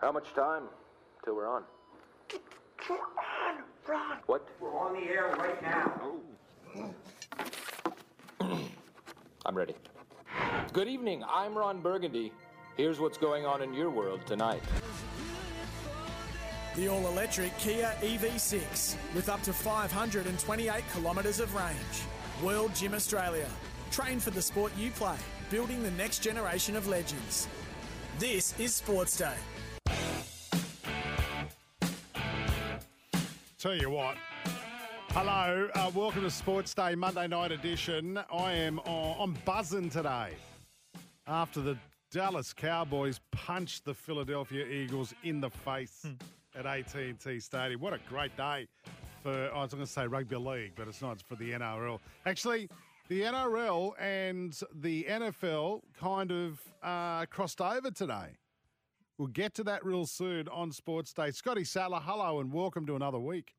How much time till we're on? We're on, Ron. What? We're on the air right now. I'm ready. Good evening. I'm Ron Burgundy. Here's what's going on in your world tonight. The all electric Kia EV6 with up to 528 kilometres of range. World Gym Australia. Train for the sport you play, building the next generation of legends. This is Sports Day. Tell you what. Hello, uh, welcome to Sports Day Monday night edition. I am on, I'm buzzing today after the Dallas Cowboys punched the Philadelphia Eagles in the face at AT&T Stadium. What a great day for I was going to say rugby league, but it's not. It's for the NRL. Actually, the NRL and the NFL kind of uh, crossed over today. We'll get to that real soon on Sports Day. Scotty Sattler, hello and welcome to another week.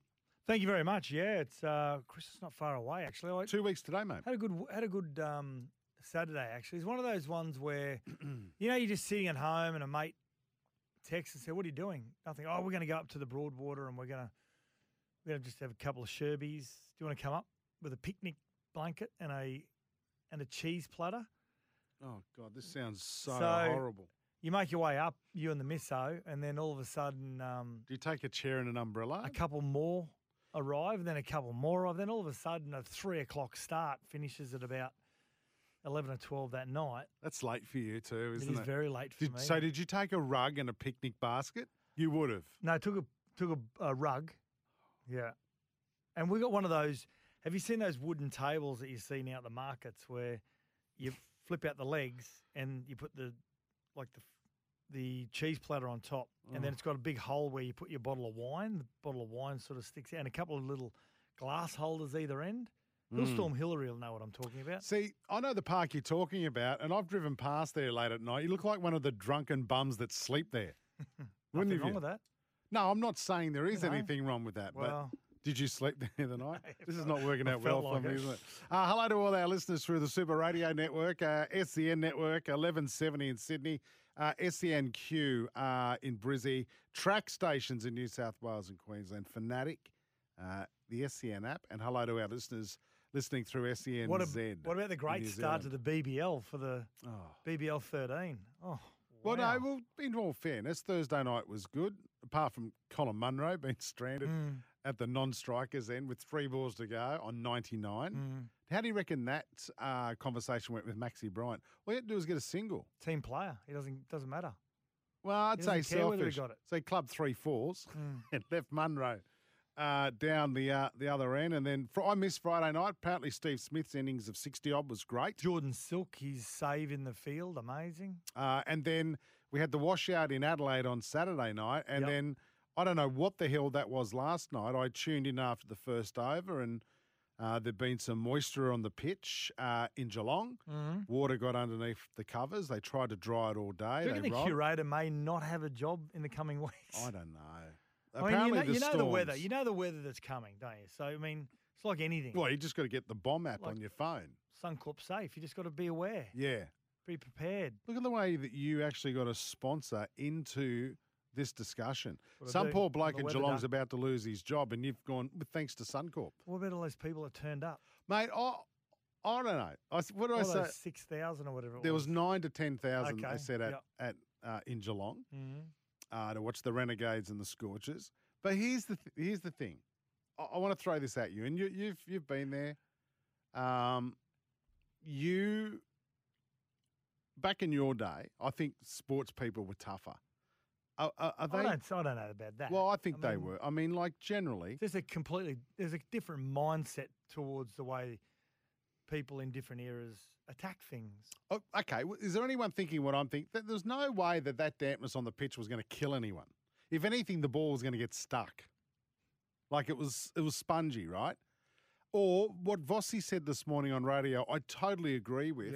Thank you very much. Yeah, it's uh, Christmas not far away actually. I Two weeks today, mate. had a good had a good um, Saturday actually. It's one of those ones where you know you're just sitting at home and a mate texts and said, "What are you doing?" Nothing. Oh, we're going to go up to the Broadwater and we're going to we're going to just have a couple of sherbies. Do you want to come up with a picnic blanket and a and a cheese platter? Oh God, this sounds so, So- horrible. You make your way up, you and the misso, and then all of a sudden um, Do you take a chair and an umbrella? a couple more arrive, and then a couple more arrive. Then all of a sudden, a three o'clock start finishes at about eleven or twelve that night. That's late for you too, It isn't is it? very late for Did, me. so did you take a rug and a picnic basket? You would have. no, took a took a, a rug, yeah, and we got one of those. Have you seen those wooden tables that you see now at the markets where you flip out the legs and you put the like the the cheese platter on top, and then it's got a big hole where you put your bottle of wine. The bottle of wine sort of sticks out, and a couple of little glass holders either end. Mm. Hillstorm Hillary will know what I'm talking about. See, I know the park you're talking about, and I've driven past there late at night. You look like one of the drunken bums that sleep there. Wouldn't Nothing you? wrong with that. No, I'm not saying there is know. anything wrong with that. Well, but did you sleep there the night? This is not working out well felt for like me, it. isn't it? Uh, hello to all our listeners through the Super Radio Network, uh, SEN Network, 1170 in Sydney, uh, SENQ uh, in Brizzy, track stations in New South Wales and Queensland, Fanatic, uh, the SEN app, and hello to our listeners listening through SENZ. what, a, what about the great start to the BBL for the Oh. BBL 13? Oh, Well, wow. no, well, in all fairness, Thursday night was good, apart from Colin Munro being stranded Mm, at the non-strikers end with three balls to go on 99. mm. How do you reckon that uh, conversation went with Maxi Bryant? All you had to do was get a single. Team player. It doesn't doesn't matter. Well, I'd say doesn't care whether he selfish. got it. So he clubbed three fours Mm. and left Munro uh, down the uh, the other end. And then fr- I missed Friday night. Apparently, Steve Smith's innings of 60 odd was great. Jordan Silk, his save in the field, amazing. Uh, and then we had the washout in Adelaide on Saturday night. And Yep. then I don't know what the hell that was last night. I tuned in after the first over and uh, there'd been some moisture on the pitch uh, in Geelong. Mm-hmm. Water got underneath the covers. They tried to dry it all day. Do you They the curator may not have a job in the coming weeks? I don't know. I mean, you Apparently know, the you know the weather. You know the weather that's coming, don't you? So I mean, it's like anything. Well, you just got to get the BOM app Like- on your phone. Suncorp safe. You just got to be aware, Yeah. be prepared. Look at the way that you actually got a sponsor into this discussion. Some do, poor bloke in Geelong's about to lose his job, and you've gone thanks to Suncorp, What about all those people that turned up? mate. I, I don't know. I, what do I All say? those six thousand or whatever. It There was nine to ten thousand. Okay, They said at yep. at uh, in Geelong Mhm. uh, to watch the Renegades and the Scorchers. But here's the th- here's the thing. I, I want to throw this at you, and you, you've you've been there. Um, you back in your day, I think sports people were tougher. Are, are, are I don't, I don't know about that. Well, I think they mean, were. I mean, like generally, There's a completely there's a different mindset towards the way people in different eras attack things. Oh, okay. Is there anyone thinking what I'm thinking? Th- There's no way that that dampness on the pitch was going to kill anyone. If anything, the ball was going to get stuck. Like it was, it was spongy, right? Or what Vossi said this morning on radio, I totally agree with.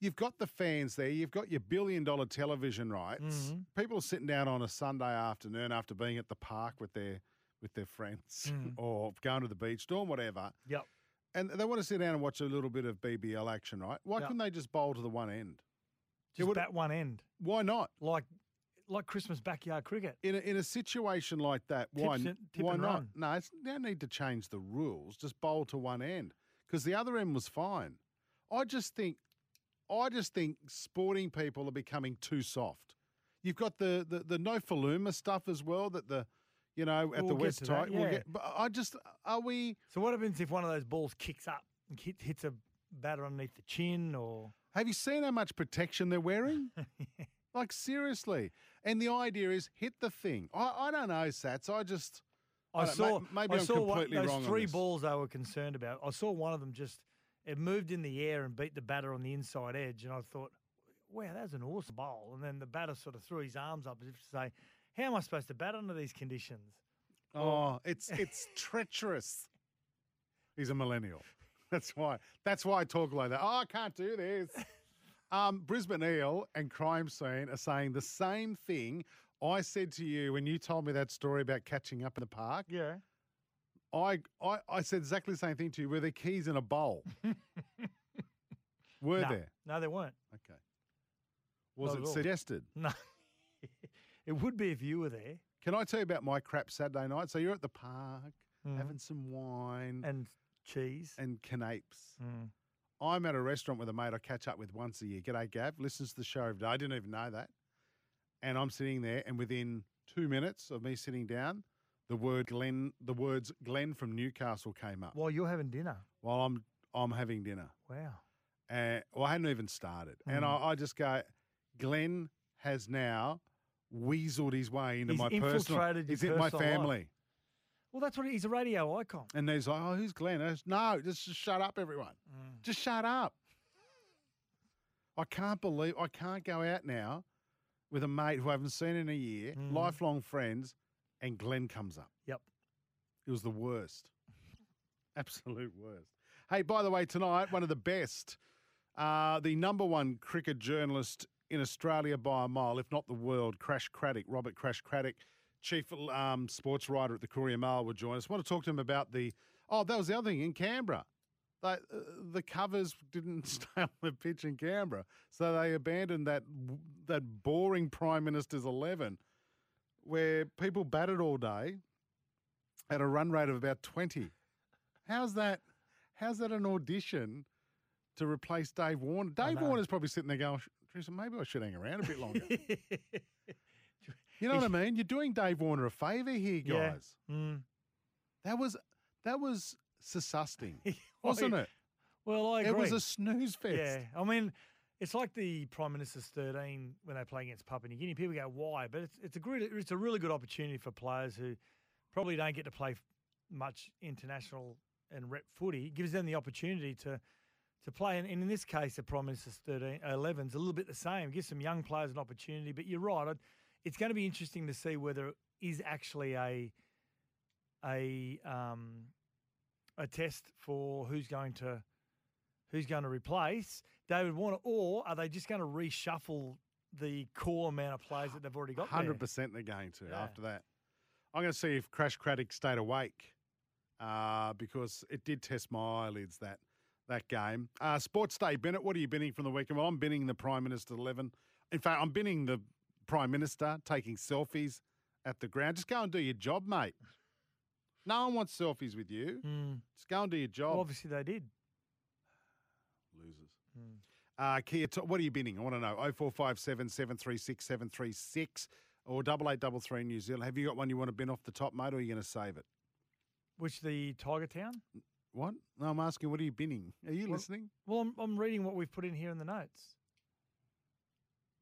You've got the fans there. You've got your billion dollar television rights. Mhm. People are sitting down on a Sunday afternoon after being at the park with their with their friends Mhm. or going to the beach, doing whatever Yep. and they want to sit down and watch a little bit of BBL action, right? Why Yeah. couldn't they just bowl to the one end? Just would- bat one end, Why not? like like Christmas backyard cricket. In a, in a situation like that, why, and- why not? run. No, it's, don't need to change the rules. Just bowl to one end because the other end was fine. I just think, I just think sporting people are becoming too soft. You've got the the, the Nofoaluma stuff as well that the, you know, at We'll the West that, Tight. We'll yeah. get, but I just are we? So what happens if one of those balls kicks up and hit, hits a batter underneath the chin or Have you seen how much protection they're wearing? Like seriously. And the idea is hit the thing. I, I don't know, Sats. I just I, I saw maybe I one- completely those wrong on three balls they were concerned about. I saw one of them just it moved in the air and beat the batter on the inside edge, and I thought, wow, that's an awesome bowl. And then the batter sort of threw his arms up as if to say, how am I supposed to bat under these conditions? oh, it's it's treacherous. He's a millennial. That's why. That's why I talk like that. Oh, I can't do this. Um, Brisbane Eel and Crime Scene are saying the same thing I said to you when you told me that story about catching up in the park. Yeah. I, I, I said exactly the same thing to you. Were there keys in a bowl? Were no, there? No, there weren't. Okay. Was Not it suggested? No. it would be if you were there. Can I tell you about my crap Saturday night? So you're at the park Mhm. having some wine and, And cheese. and canapes. Mm. I'm at a restaurant with a mate I catch up with once a year. G'day, Gav. Listens to the show every day. I didn't even know that. And I'm sitting there, and within two minutes of me sitting down, the word Glenn, the words Glenn from Newcastle came up While you're having dinner. while I'm I'm having dinner. Wow. Uh, well, I hadn't even started, and Mm. I, I just go, Glenn has now weaseled his way into He's my personal. infiltrated your He's in my personal life. family. Well, that's what he's a radio icon. And he's like, oh, who's Glenn? I said, no, just, just shut up, everyone. Mm. Just shut up. I can't believe I can't go out now with a mate who I haven't seen in a year, Mm. lifelong friends, and Glenn comes up. Yep. It was the worst. Absolute worst. Hey, by the way, tonight, one of the best, uh, the number one cricket journalist in Australia by a mile, if not the world, Crash Craddock, Robert Crash Craddock, chief um, sports writer at the Courier Mail, will join us. I want to talk to him about the. Oh, that was the other thing in Canberra. They, uh, the covers didn't stay on the pitch in Canberra, so they abandoned that that boring Prime Minister's eleven, where people batted all day at a run rate of about twenty. How's that? How's that an audition to replace Dave Warner? Dave. Warner's probably sitting there going, "Teresa, maybe I should hang around a bit longer." you know what I mean? You're doing Dave Warner a favour here, Yeah. guys. Mm. That was that was disgusting, wasn't it? Well, I agree. It was a snooze fest. Yeah, I mean, it's like the Prime Minister's 13 when they play against Papua New Guinea. People go, why? But it's, it's, a good, it's a really good opportunity for players who probably don't get to play much international and rep footy. It gives them the opportunity to to play. And, and in this case, the Prime Minister's 13, 11 is a little bit the same. It gives some young players an opportunity. But you're right. It's going to be interesting to see whether it is actually a a um, a test for who's going to who's going to replace David Warner, or are they just going to reshuffle the core amount of players that they've already got? Hundred percent, they're going to Yeah. after that. I'm going to see if Crash Craddock stayed awake uh, because it did test my eyelids that that game. Uh, Sports Day, Bennett. What are you binning from the weekend? Well, I'm binning the Prime Minister eleven. In fact, I'm binning the Prime Minister taking selfies at the ground. Just go and do your job, mate. No one wants selfies with you. Mm. Just go and do your job. Well, obviously they did. Mm. Uh, Kia, what are you bidding? I want to know. 0457 736 736 or 8833 New Zealand. Have you got one you want to bin off the top, mate, or are you going to save it? Which the Tiger Town? What? No, I'm asking, what are you binning? Are you Well- listening? Well, I'm, I'm reading what we've put in here in the notes.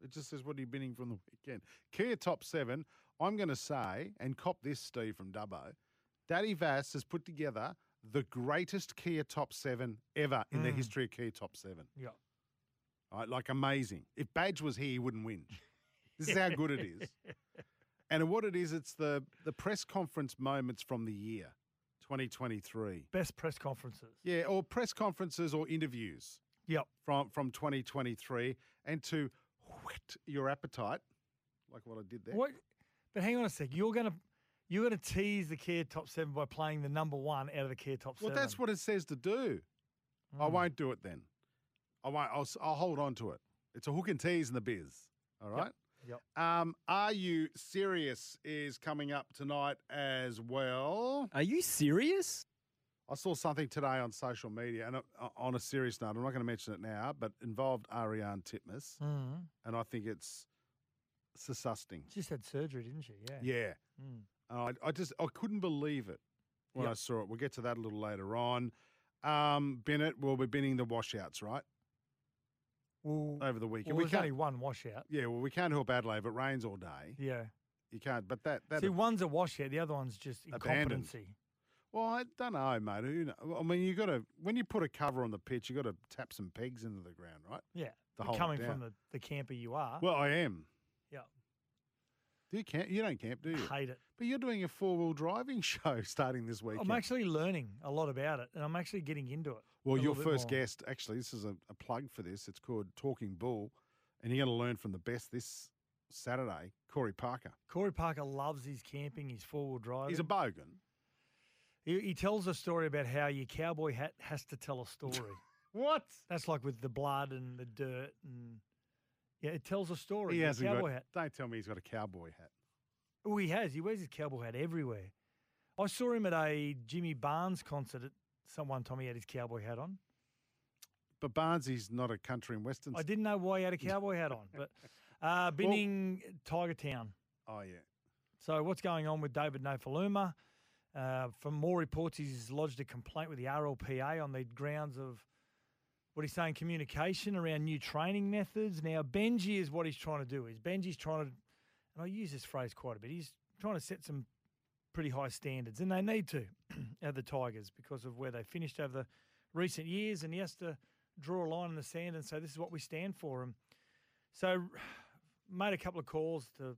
It just says, what are you binning from the weekend? Kia top seven. I'm going to say, and cop this, Steve from Dubbo, Daddy Vass has put together the greatest Kia top seven ever in the Mm. history of Kia top seven. Yeah. Right, like amazing. If Badge was here, he wouldn't win. This is how good it is. And what it is, it's the the press conference moments from the year, 2023. Best press conferences. Yeah, or press conferences or interviews Yep. from from 2023, and to whet your appetite, like what I did there. What? But hang on a sec. You're gonna you're gonna tease the Kia Top Seven by playing the number one out of the Kia Top seven. Well, Seven. that's what it says to do. I Mm. won't do it then. I won't. I'll, s- I'll hold on to it. It's a hook and tease in the biz. All right. Yep. Um, Are you serious? Is coming up tonight as well. Are you serious? I saw something today on social media, and uh, on a serious note, I'm not going to mention it now, but involved Ariarne Titmus, Mm. and I think it's disgusting. She just had surgery, didn't she? Yeah. Yeah. Mm. I, I just I couldn't believe it when I saw it. We'll get to that a little later on. Um, Bennett will be binning the washouts, right? Well, Over the weekend. well we there's can't, only one washout. yeah, well, we can't help Adelaide if it rains all day. Yeah. You can't, but that, that See, one's a washout. The other one's just Abandoned. incompetency. well, I don't know, mate. Who know? I mean, you've got to, when you put a cover on the pitch, you've got to tap some pegs into the ground, right? Yeah. To But hold it coming from the, the camper you are. Well, I am. Do you camp? You don't camp, do you? Hate it. But you're doing a four wheel driving show starting this weekend. I'm actually learning a lot about it, and I'm actually getting into it. Well, your first guest, actually, this is a, a plug for this. It's called Talking Bull, and you're going to learn from the best this Saturday, Corey Parker. Corey Parker loves his camping, his four wheel driving. He's a bogan. He, he tells a story about how your cowboy hat has to tell a story. What? That's like with the blood and the dirt, and yeah, it tells a story. He hasn't cowboy got. hat. Don't tell me he's got a cowboy hat. Oh, he has. He wears his cowboy hat everywhere. I saw him at a Jimmy Barnes concert. At some one time, he had his cowboy hat on. But Barnesy's not a country and western. I didn't know why he had a cowboy hat on, but uh, binning Tiger Town. Oh yeah. So what's going on with David Nofoaluma? Uh, from more reports, he's lodged a complaint with the RLPA on the grounds of what he's saying communication around new training methods. Now Benji is what he's trying to do. Is Benji's trying to, and I use this phrase quite a bit. He's trying to set some pretty high standards, and they need to at the Tigers because of where they finished over the recent years, and he has to draw a line in the sand and say this is what we stand for. And so made a couple of calls to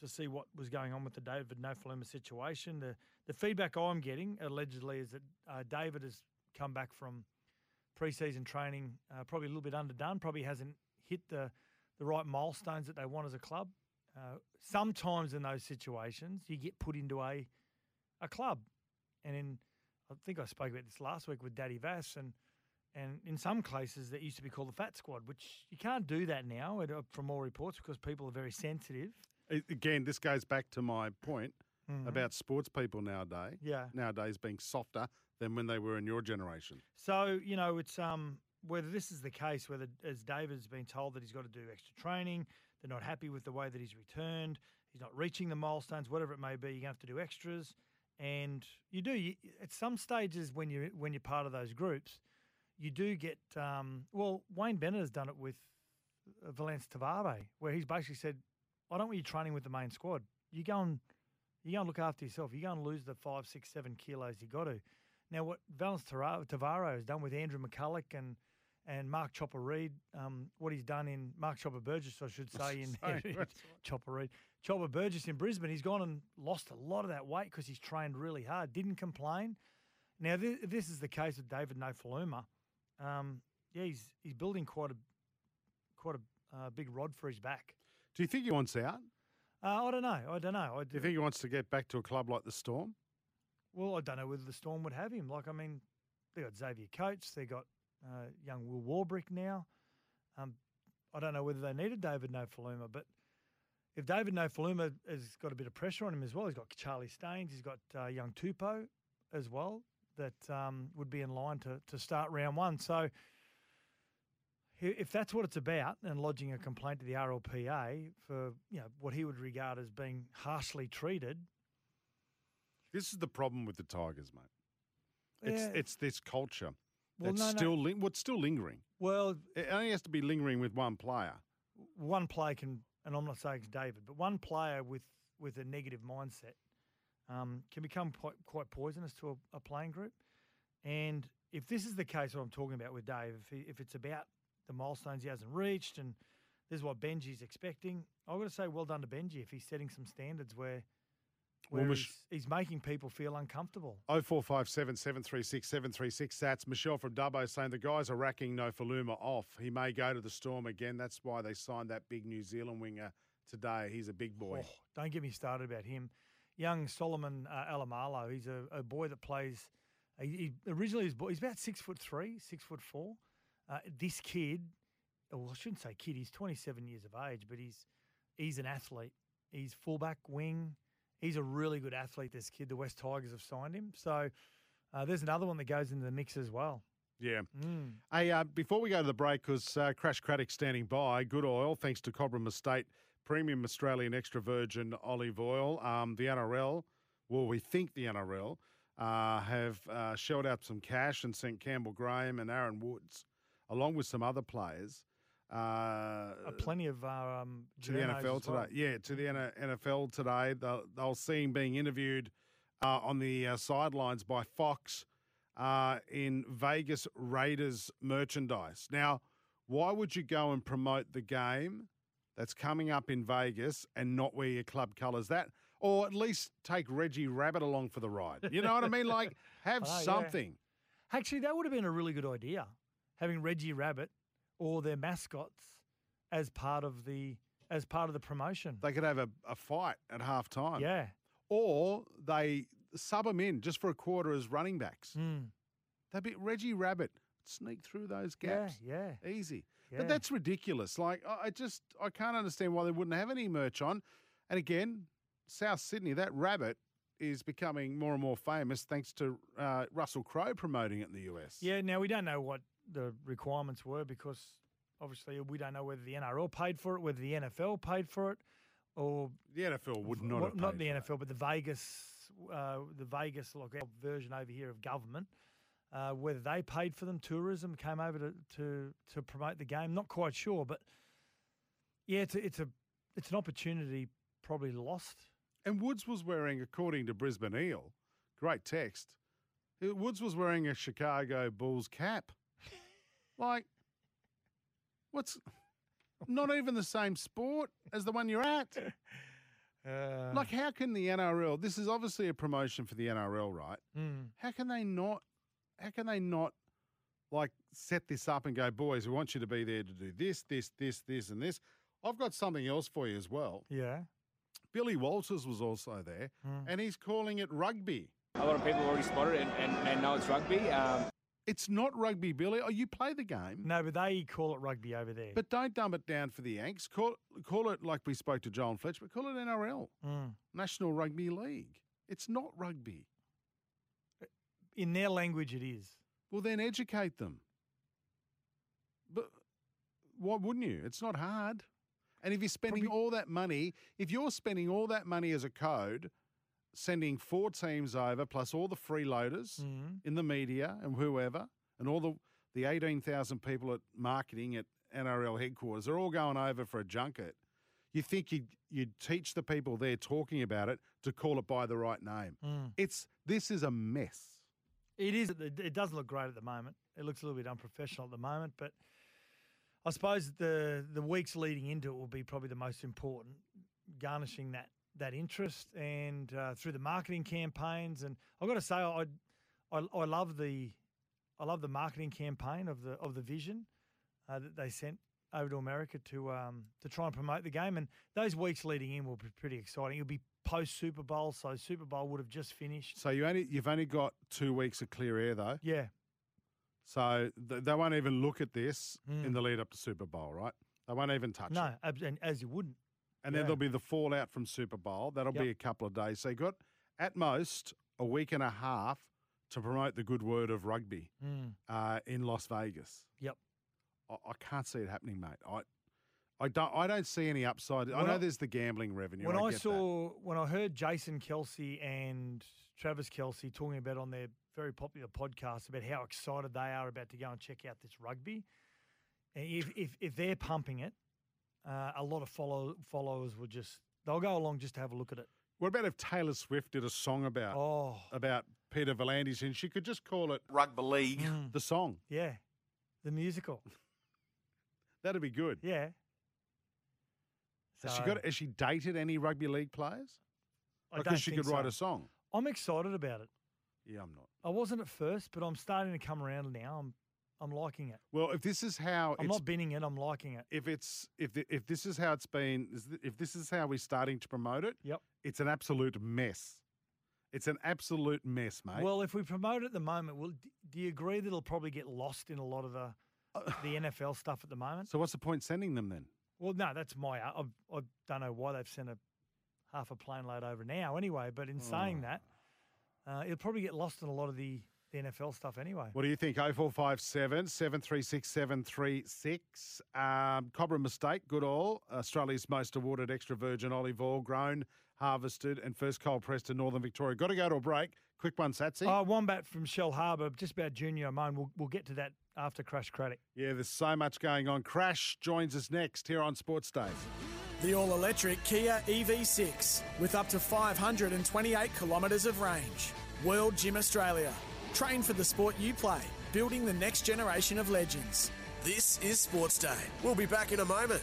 to see what was going on with the David Nofoaluma situation. The the feedback I'm getting allegedly is that uh, David has come back from preseason training uh, probably a little bit underdone. Probably hasn't hit the the right milestones that they want as a club. Uh, sometimes in those situations, you get put into a a club, and in I think I spoke about this last week with Daddy Vass, and and in some cases that used to be called the Fat Squad, which you can't do that now, uh, from all reports, because people are very sensitive. Again, this goes back to my point Mhm. about sports people nowadays. Yeah. Nowadays being softer than when they were in your generation. So you know, it's um whether this is the case, whether as David's been told that he's got to do extra training, they're not happy with the way that he's returned, he's not reaching the milestones, whatever it may be, you're gonna have to do extras, and you do. You, at some stages when you when you're part of those groups, you do get. Um, well, Wayne Bennett has done it with uh, Valynce Te Whare, where he's basically said, "I don't want you training with the main squad. You go and you go and look after yourself. You go and lose the five, six, seven kilos you got to." Now, what Valynce Tara- Te Whare has done with Andrew McCulloch and and Mark Chopper Reed, um, what he's done in Mark Chopper Burgess, I should say, in Sorry, Chopper Reed, Chopper Burgess in Brisbane, he's gone and lost a lot of that weight because he's trained really hard, didn't complain. Now, this, this is the case with David Nofoaluma. Um, yeah, he's he's building quite a quite a uh, big rod for his back. Do you think he wants out? Uh, I don't know. I don't know. I Do you think he wants to get back to a club like the Storm? Well, I don't know whether the Storm would have him. Like, I mean, they got Xavier Coates, they got uh, young Will Warbrick now. Um, I don't know whether they needed David Nofoaluma, but if David Nofoaluma has got a bit of pressure on him as well, he's got Charlie Staines, he's got uh, young Tupo as well that um, would be in line to to start round one. So if that's what it's about, and lodging a complaint to the RLPA for you know what he would regard as being harshly treated, This is the problem with the Tigers, mate. It's Yeah. it's this culture Well, that's no, no. still ling- what's still lingering. well, It only has to be lingering with one player. one player can, and I'm not saying it's David, but one player with with a negative mindset um, can become quite, quite poisonous to a, a playing group. And if this is the case, what I'm talking about with Dave, if, he, if it's about the milestones he hasn't reached, and this is what Benji's expecting, I've got to say, well done to Benji if he's setting some standards where, where Mich- he's, he's making people feel uncomfortable. 0457 736 736. That's Michelle from Dubbo saying the guys are racking Nofoaluma off. He may go to the Storm again. That's why they signed that big New Zealand winger today. He's a big boy. Oh, don't get me started about him. Young Solomon uh, Alaimalo, he's a, a boy that plays. He, he originally his boy, he's about six foot three, six foot four. Uh, this kid, well, I shouldn't say kid. He's 27 years of age, but he's he's an athlete. He's fullback wing. He's a really good athlete. This kid, the West Tigers have signed him. So uh, there's another one that goes into the mix as well. Yeah. Mm. Hey, uh, before we go to the break, because uh, Crash Craddock standing by, good oil, thanks to Cobram Estate, premium Australian extra virgin olive oil. Um, the NRL, well, we think the NRL, uh, have uh, shelled out some cash and sent Campbell Graham and Aaron Woods, along with some other players, uh, Uh, plenty of um, to the NFL as well. today. Yeah, to the NFL today. They'll, they'll see him being interviewed uh, on the uh, sidelines by Fox uh, in Vegas Raiders merchandise. Now, why would you go and promote the game that's coming up in Vegas and not wear your club colours? That, or at least take Reggie Rabbit along for the ride. You know what I mean? Like, have Oh, yeah. something. Actually, that would have been a really good idea, having Reggie Rabbit or their mascots as part of the as part of the promotion. They could have a, a fight at half time. yeah. Or they sub them in just for a quarter as running backs. Mm. They'd be Reggie Rabbit sneak through those Yeah, gaps. yeah. Easy. Yeah. But that's ridiculous. Like I I just I can't understand why they wouldn't have any merch on. And again, South Sydney, that rabbit is becoming more and more famous thanks to uh, Russell Crowe promoting it in the US. Yeah, now we don't know what the requirements were because obviously we don't know whether the NRL paid for it, whether the NFL paid for it, or The NFL would not well, not paid the for NFL, but the Vegas, uh, the Vegas like version over here of government. Uh, whether they paid for them, tourism came over to, to to promote the game. Not quite sure, but yeah, it's a, it's a it's an opportunity probably lost. And Woods was wearing, according to Brisbane Eel, great text. Woods was wearing a Chicago Bulls cap. Like, what's not even the same sport as the one you're at? Uh, Like, how can the NRL? This is obviously a promotion for the NRL, right? mm, How can they not? How can they not? Like set this up and go, boys. We want you to be there to do this, this, this, this, and this. I've got something else for you as well. yeah, Billy Walters was also there, Mm. and he's calling it rugby. A lot of people already spotted it and, and, and know it's rugby. Um, It's not rugby, Billy. Oh, you play the game, no, but they call it rugby over there. but don't dumb it down for the Yanks. Call call it like we spoke to Joel Fletcher, but call it NRL, Mm. National Rugby League. It's not rugby. in their language, it is. Well, then educate them. But why wouldn't you? It's not hard. And if you're spending Probably- all that money, if you're spending all that money as a code, sending four teams over plus all the freeloaders Mm. in the media and whoever, and all the the eighteen thousand people at marketing at NRL headquarters, they're all going over for a junket. You think you'd you'd teach the people there talking about it to call it by the right name? Mm. It's this is a mess. It is. It it does look great at the moment. It looks a little bit unprofessional at the moment, but I suppose the the weeks leading into it will be probably the most important, garnishing that that interest and uh, through the marketing campaigns. And I've got to say, I, I I love the I love the marketing campaign of the of the vision uh, that they sent over to America to um, to try and promote the game. And those weeks leading in will be pretty exciting. It'll be post Super Bowl, so Super Bowl would have just finished. So you only you've only got two weeks of clear air though. Yeah, So th- they won't even look at this in Mm. the lead up to Super Bowl, right? They won't even touch no, it. ab- and as you wouldn't. And then there'll be the fallout from Super Bowl. That'll be a couple of days. So you got at most a week and a half to promote the good word of rugby Mm. uh, in Las Vegas. Yep. I, I can't see it happening, mate. I I don't I don't see any upside. I know I- there's the gambling revenue. When I, that. saw, when I heard Jason Kelce and Travis Kelce talking about on their very popular podcast about how excited they are about to go and check out this rugby, and if if, if they're pumping it, uh, a lot of follow, followers will just they'll go along just to have a look at it. What about if Taylor Swift did a song about Oh, about Peter V'landys and she could just call it Rugby league. mm, the song? yeah, the musical, That'd be good. yeah. Has she got? Has she dated any rugby league players? I Because don't she think could write a song. I'm excited about it. Yeah, I'm not. I wasn't at first, but I'm starting to come around now. I'm I'm liking it. Well, if this is how I'm not binning it. I'm liking it. if it's if the, if this is how it's been if this is how we're starting to promote it, Yep. it's an absolute mess. It's an absolute mess, mate. Well, if we promote it at the moment, will do you agree that it'll probably get lost in a lot of the the NFL stuff at the moment? so what's the point sending them then? Well, no, that's my. I, I don't know why they've sent a half a plane load over now. Anyway, but in Oh. saying that, uh, it'll probably get lost in a lot of the, the NFL stuff anyway. What do you think? 0457 736 736. Um, Cobram Estate, good all. Australia's most awarded extra virgin olive oil, grown, harvested, and first cold pressed in northern Victoria. Got to go to a break. Quick one, Satsy. Oh, Wombat from Shell Harbour, just about Junior Amone. We'll, we'll get to that after Crash Craddock. Yeah, there's so much going on. Crash joins us next here on Sports Day. The all electric Kia EV6 with up to 528 kilometres of range. World Gym Australia. Train for the sport you play, building the next generation of legends. This is Sports Day. We'll be back in a moment.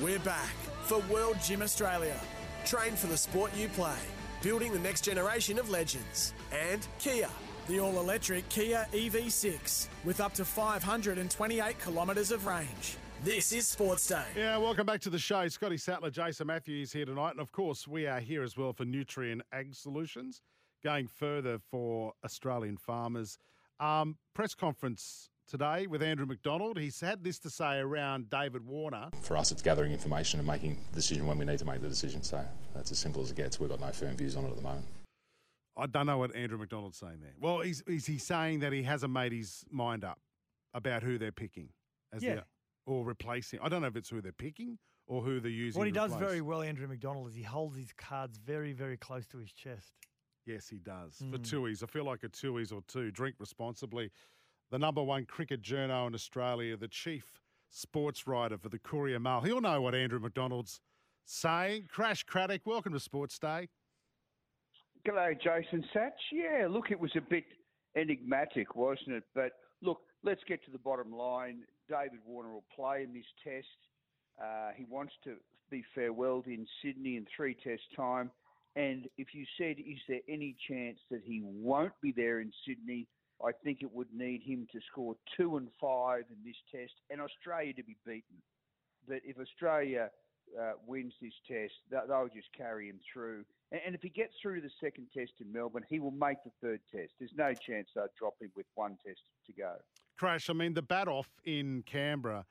We're back for World Gym Australia. Train for the sport you play, building the next generation of legends. And Kia, the all electric Kia EV6 with up to 528 kilometres of range. This is Sports Day. Yeah, welcome back to the show. Scotty Sattler, Jason Matthews here tonight. And of course, we are here as well for Nutrient Ag Solutions, going further for Australian farmers. Um, press conference today with Andrew McDonald. He's had this to say around David Warner. For us, it's gathering information and making the decision when we need to make the decision. So that's as simple as it gets. We've got no firm views on it at the moment. I don't know what Andrew McDonald's saying there. Well, is, is he saying that he hasn't made his mind up about who they're picking as Yeah. the, or replacing? I don't know if it's who they're picking or who they're using. What he to does replace. very well, Andrew McDonald, is he holds his cards very, very close to his chest. Yes, he does. For Mm. Tooheys, I feel like a Tooheys or two. Drink responsibly. The number one cricket journo in Australia, the chief sports writer for the Courier Mail. He'll know what Andrew McDonald's saying. Crash Craddock, welcome to Sports Day. G'day, Jason Satch. Yeah, look, it was a bit enigmatic, wasn't it? But look, let's get to the bottom line. David Warner will play in this test. Uh, he wants to be farewelled in Sydney in three test time. And if you said, is there any chance that he won't be there in Sydney? I think it would need him to score two and five in this test and Australia to be beaten. But if Australia uh, wins this test, they'll just carry him through. And, and if he gets through the second test in Melbourne, he will make the third test. There's no chance they'll drop him with one test to go. Crash, I mean, the bat off in Canberra,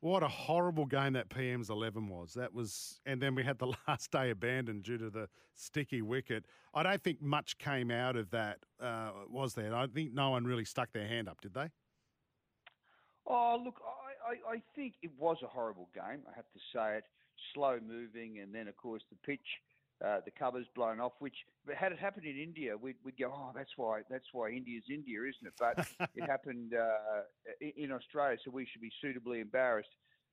what a horrible game that PM's 11 was. That was, and then we had the last day abandoned due to the sticky wicket. I don't think much came out of that, uh, was there? I think no one really stuck their hand up, did they? Oh, look, I, I, I think it was a horrible game. I have to say it. Slow moving, and then, of course, the pitch, uh, the covers blown off. Which, had it happened in India, we'd, we'd go, oh, that's why that's why India's India, isn't it? But it happened uh, in Australia, so we should be suitably embarrassed.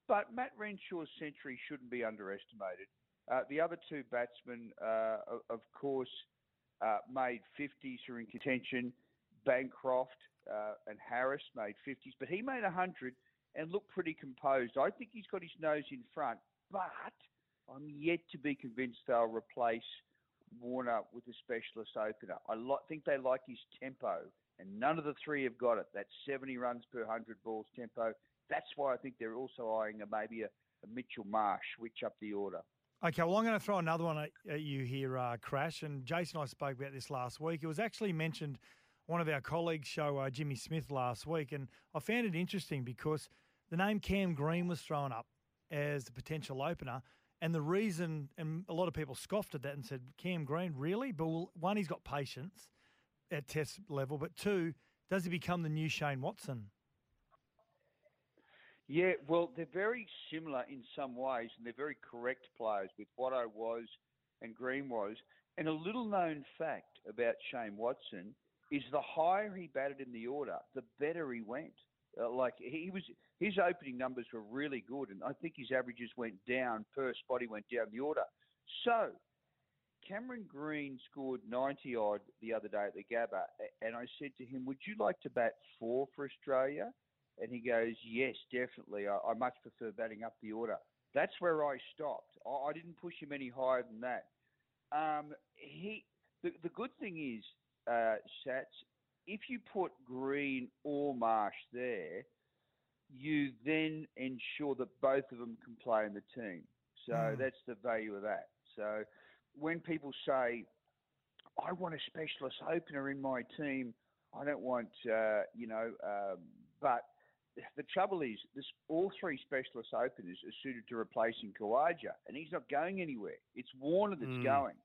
But Matt Renshaw's century shouldn't be underestimated. Uh, the other two batsmen, uh, of, course, uh, made 50s who are in contention. Bancroft uh, and Harris made 50s, but he made 100 and looked pretty composed. I think he's got his nose in front, but I'm yet to be convinced they'll replace Warner with a specialist opener. I li- think they like his tempo, and none of the three have got it. That 70 runs per 100 balls tempo. That's why I think they're also eyeing a, maybe a, a Mitchell Marsh switch up the order. Okay, well, I'm going to throw another one at, at you here, uh, Crash. And Jason and I spoke about this last week. It was actually mentioned one of our colleagues' show, uh, Jimmy Smith, last week. And I found it interesting because the name Cam Green was thrown up as the potential opener. And the reason, and a lot of people scoffed at that and said, Cam Green, really? But well, one, he's got patience at test level. But two, does he become the new Shane Watson? Yeah, well, they're very similar in some ways, and they're very correct players with what I was and Green was. And a little known fact about Shane Watson is the higher he batted in the order, the better he went. Uh, like he was, his opening numbers were really good, and I think his averages went down per spot. He went down the order. So Cameron Green scored 90 odd the other day at the Gabba, and I said to him, "Would you like to bat four for Australia?" And he goes, "Yes, definitely. I, I much prefer batting up the order." That's where I stopped. I, I didn't push him any higher than that. Um, he, the, the good thing is, uh, Sats, if you put Green or Marsh there, you then ensure that both of them can play in the team. So Mm. that's the value of that. So when people say, I want a specialist opener in my team, I don't want, uh, you know, um, but the trouble is, this all three specialist openers are suited to replacing Khawaja, and he's not going anywhere. It's Warner that's Mm. going.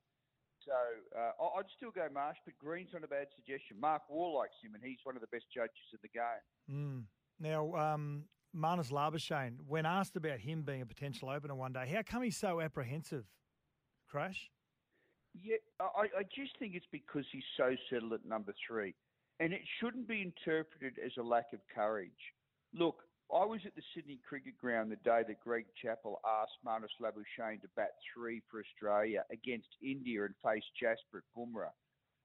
So uh, I'd still go Marsh, but Green's not a bad suggestion. Mark Waugh likes him, and he's one of the best judges in the game. Mm. Now, um, Marnus Labuschagne, when asked about him being a potential opener one day, how come he's so apprehensive? Crash? Yeah, I, I just think it's because he's so settled at number three. And it shouldn't be interpreted as a lack of courage. Look, I was at the Sydney Cricket Ground the day that Greg Chappell asked Marnus Labuschagne to bat three for Australia against India and face Jasprit Bumrah.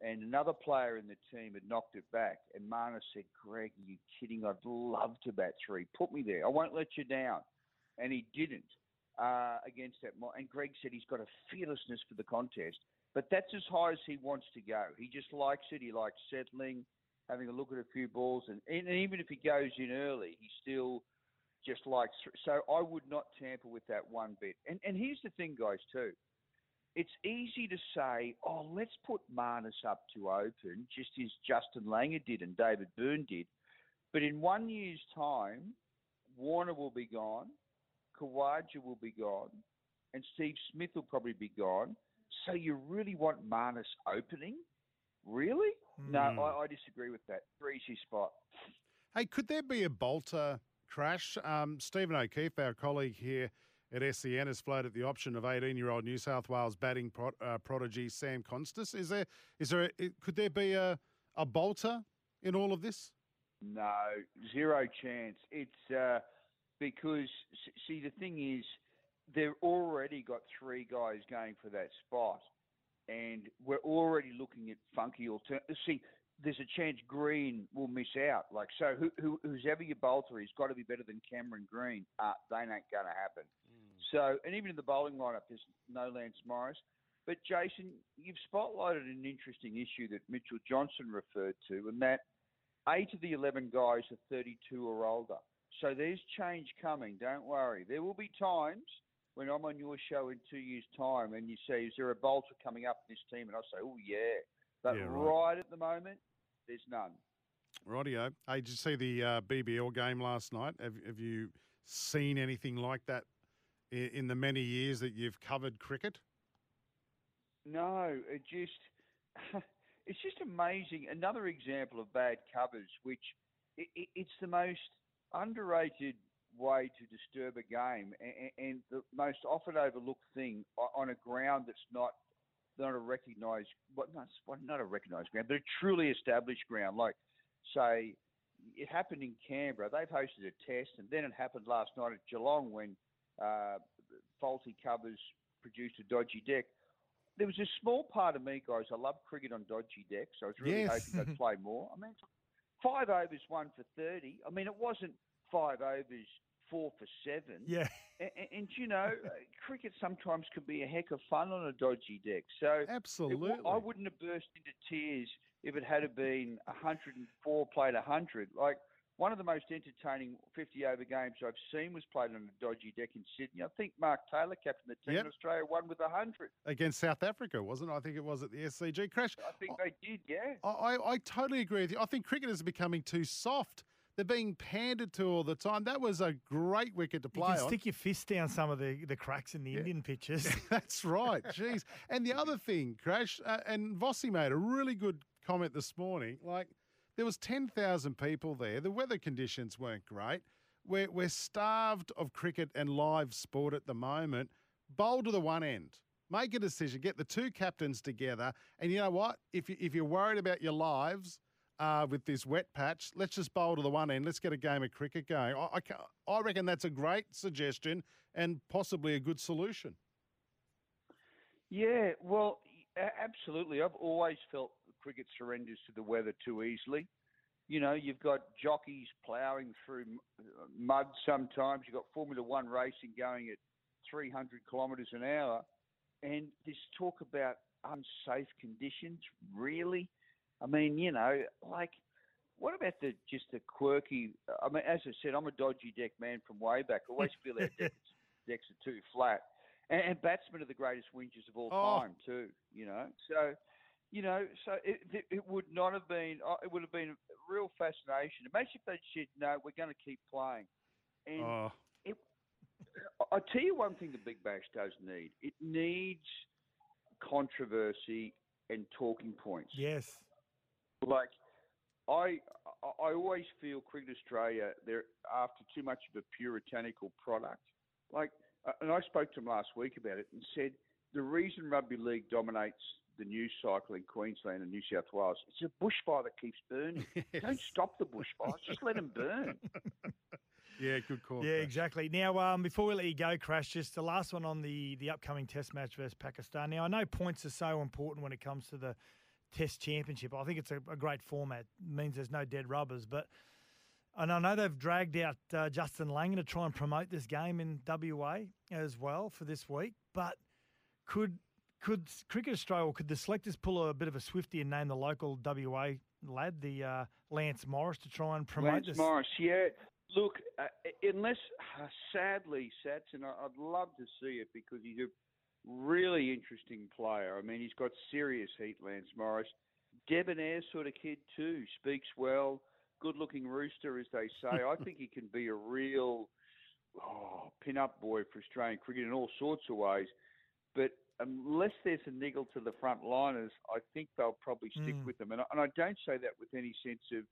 And another player in the team had knocked it back. And Marnus said, Greg, are you kidding? I'd love to bat three. Put me there. I won't let you down. And he didn't uh, against that. And Greg said he's got a fearlessness for the contest. But that's as high as he wants to go. He just likes it. He likes settling, having a look at a few balls, and, and even if he goes in early, he still just likes. So I would not tamper with that one bit. And and here's the thing, guys, too. It's easy to say, oh, let's put Marnus up to open, just as Justin Langer did and David Byrne did. But in one year's time, Warner will be gone, Khawaja will be gone, and Steve Smith will probably be gone. So you really want Marnus opening? Really? No, Hmm. I, I disagree with that. Three easy spot. Hey, could there be a bolter crash? Um, Stephen O'Keefe, our colleague here at SEN, has floated the option of 18-year-old New South Wales batting pro- uh, prodigy Sam Konstas. Is there? Is there? A, could there be a a bolter in all of this? No, zero chance. It's uh, because see the thing is they've already got three guys going for that spot, and we're already looking at funky alternatives. See, there's a chance Green will miss out. Like so, who, who, who's ever your bolter is got to be better than Cameron Green. Uh, they ain't going to happen. So, and even in the bowling lineup, there's no Lance Morris. But Jason, you've spotlighted an interesting issue that Mitchell Johnson referred to, and that eight of the 11 guys are 32 or older. So there's change coming. Don't worry. There will be times when I'm on your show in two years' time and you say, Is there a bolter coming up in this team? And I'll say, Oh, yeah. But Yeah, right. right. at the moment, there's none. Rightio. Hey, did you see the uh, BBL game last night? Have, have you seen anything like that in, in the many years that you've covered cricket? No, it just it's just amazing. Another example of bad covers, which it, it, it's the most underrated way to disturb a game, and, and the most often overlooked thing on a ground that's not not a recognised, what not not a recognised ground, but a truly established ground. Like say, it happened in Canberra. They've hosted a test, and then it happened last night at Geelong when uh, faulty covers produced a dodgy deck there was a small part of me, guys. I love cricket on dodgy decks. I was really Yes. hoping they'd play more. I mean, five overs, one for 30. I mean, it wasn't five overs, four for seven. Yeah. And, and you know, cricket sometimes can be a heck of fun on a dodgy deck. So it Absolutely. I wouldn't have burst into tears if it had been 104 played 100. Like one of the most entertaining 50 over games I've seen was played on a dodgy deck in Sydney. I think Mark Taylor, captain of the team Yep. in Australia, won with 100. Against South Africa, wasn't it? I think it was at the SCG. Crash. I think they did, yeah. I, I, I totally agree with you. I think cricketers are becoming too soft. They're being pandered to all the time. That was a great wicket to You play can on. stick your fist down some of the, the cracks in the Indian pitches. That's right. Jeez. And the other thing, Crash, uh, and Vossi made a really good comment this morning. Like, there was 10,000 people there. The weather conditions weren't great. we're, we're starved of cricket and live sport at the moment. Bowl to the one end. Make a decision. Get the two captains together. And you know what? If, you, if you're worried about your lives uh, with this wet patch, let's just bowl to the one end. Let's get a game of cricket going. I, I, I reckon that's a great suggestion and possibly a good solution. Yeah, well, absolutely. I've always felt cricket surrenders to the weather too easily. You know, you've got jockeys ploughing through uh, mud sometimes. You've got Formula One racing going at 300 kilometres an hour. And this talk about unsafe conditions, really? I mean, you know, like, what about the just the quirky? I mean, as I said, I'm a dodgy deck man from way back. I always feel our decks, decks are too flat. And, and batsmen are the greatest whingers of all Oh. time, too, you know? So, you know, so it, it, would not have been, oh, it would have been a real fascination. Imagine if they'd said, no, we're going to keep playing. And Oh, it, I- I'll tell you one thing the Big Bash does need. It needs controversy and talking points. Yes. Like, I I I always feel Cricket Australia they're after too much of a puritanical product. Like, uh, and I spoke to them last week about it and said the reason rugby league dominates the news cycle in Queensland and New South Wales it's a bushfire that keeps burning. Don't stop the bushfires, just let them burn. yeah, good call. Yeah, Crash. exactly. Now, um, before we let you go, Crash, just the last one on the the upcoming Test match versus Pakistan. Now, I know points are so important when it comes to the Test Championship. I think it's a, a great format. It means there's no dead rubbers, but. And I know they've dragged out uh, Justin Langer to try and promote this game in WA as well for this week. But could could Cricket Australia or could the selectors pull a bit of a swifty and name the local WA lad, the uh, Lance Morris, to try and promote Lance this? Morris, yeah. Look, uh, unless uh, sadly, Satts, and I'd love to see it because he's a really interesting player. I mean, he's got serious heat, Lance Morris. Debonair sort of kid too, speaks well, good-looking rooster, as they say. I think he can be a real oh, pin-up boy for Australian cricket in all sorts of ways. But unless there's a niggle to the front liners, I think they'll probably stick Mm. with them. And I, and I don't say that with any sense of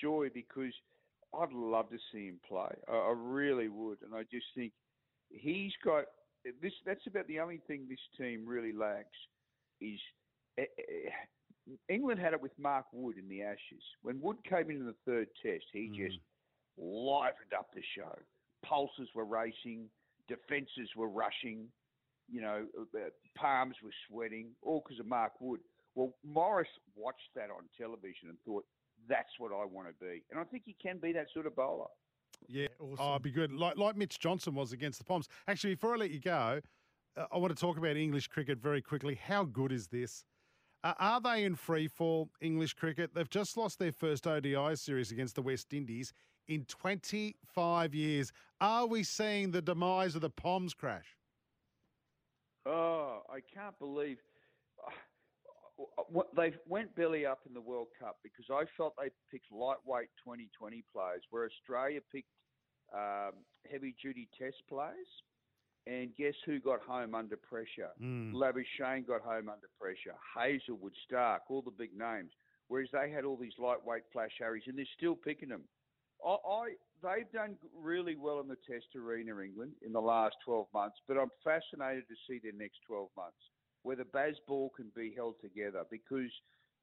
joy because I'd love to see him play. I, I really would, and I just think he's got this. That's about the only thing this team really lacks is. eh, England had it with Mark Wood in the Ashes. When Wood came in in the third test, he just livened up the show. Pulses were racing, defences were rushing, you know, uh, palms were sweating, all because of Mark Wood. Well, Morris watched that on television and thought, that's what I want to be. And I think he can be that sort of bowler. Yeah, awesome. Oh, it'd be good. Like like Mitch Johnson was against the Poms. Actually, before I let you go, uh, I want to talk about English cricket very quickly. How good is this? Uh, are they in free fall, English cricket? They've just lost their first ODI series against the West Indies in 25 years. Are we seeing the demise of the Poms crash? Oh, I can't believe what they went belly up in the World Cup because I felt they picked lightweight 2020 players, where Australia picked um, heavy duty Test players. And guess who got home under pressure? Mm. Labuschagne got home under pressure. Hazlewood, Stark, all the big names. Whereas they had all these lightweight flash Harrys, and they're still picking them. I, I they've done really well in the Test arena, England, in the last 12 months. But I'm fascinated to see their next 12 months, whether Bazball can be held together because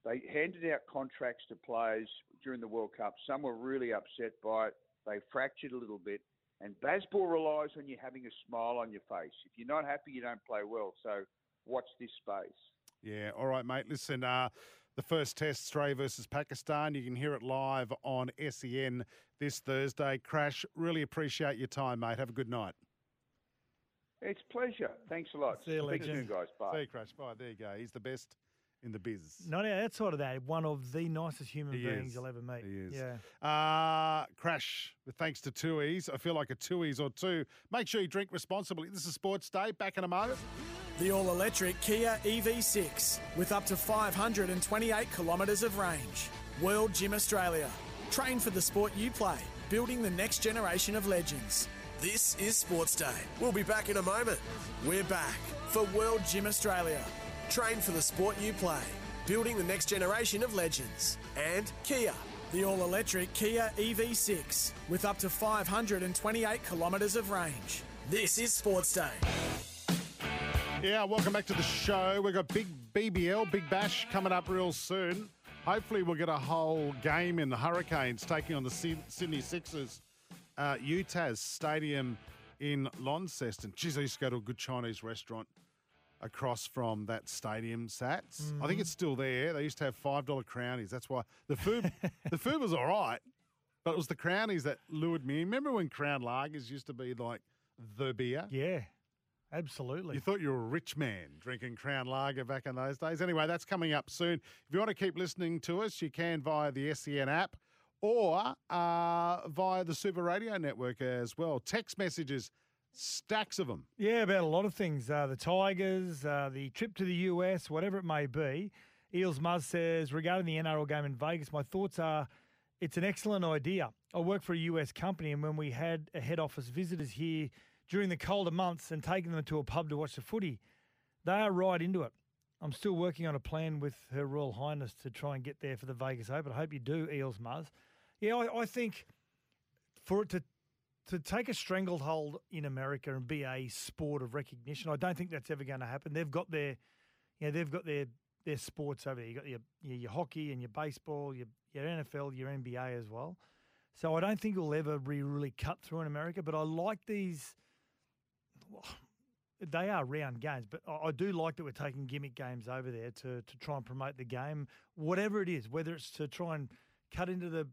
they handed out contracts to players during the World Cup. Some were really upset by it. They fractured a little bit. And Bazball relies on you having a smile on your face. If you're not happy, you don't play well. So watch this space. Yeah, all right, mate. Listen, uh, the first test, Australia versus Pakistan, you can hear it live on SEN this Thursday. Crash, really appreciate your time, mate. Have a good night. It's pleasure. Thanks a lot. See you, legend. soon, guys. Bye. See you, Crash. Bye. There you go. He's the best in the biz. Not outside of that, one of the nicest human He beings is. you'll ever meet. He is. Yeah. Uh, Crash, thanks to Tooheys. I feel like a Tooheys or two. Make sure you drink responsibly. This is Sports Day. Back in a moment. The all electric Kia EV6 with up to 528 kilometres of range. World Gym Australia. Train for the sport you play, building the next generation of legends. This is Sports Day. We'll be back in a moment. We're back for World Gym Australia. Train for the sport you play, building the next generation of legends. And Kia, The all electric Kia EV6 with up to 528 kilometres of range. This is Sports Day. Yeah, welcome back to the show. We've got big BBL, Big Bash coming up real soon. Hopefully, we'll get a whole game in the Hurricanes taking on the Sydney Sixers. Uh, UTAS Stadium in Launceston. Geez, I used to go to a good Chinese restaurant across from that stadium, Satts. Mm. I think it's still there. They used to have five dollar crownies. That's why the food the food was all right, but it was the crownies that lured me. Remember when Crown Lagers used to be like the beer? Yeah. Absolutely. You thought you were a rich man drinking Crown Lager back in those days. Anyway, that's coming up soon. If you want to keep listening to us, you can via the SEN app or uh, via the Super Radio Network as well. Text messages, stacks of them. Yeah, about a lot of things. Uh, the Tigers, uh, the trip to the US, whatever it may be. Eels Muzz says, regarding the NRL game in Vegas, my thoughts are it's an excellent idea. I work for a US company, and when we had a head office visitors here during the colder months and taking them to a pub to watch the footy. They are right into it. I'm still working on a plan with Her Royal Highness to try and get there for the Vegas Open. I hope you do, Eels Muzz. Yeah, I, I think for it to to take a stranglehold in America and be a sport of recognition, I don't think that's ever going to happen. They've got their, you know, they've got their their sports over there. You got your, your, your hockey and your baseball, your your NFL, your NBA as well. So I don't think it'll ever be really cut through in America. But I like these they are round games, but I do like that we're taking gimmick games over there to to try and promote the game, whatever it is, whether it's to try and cut into the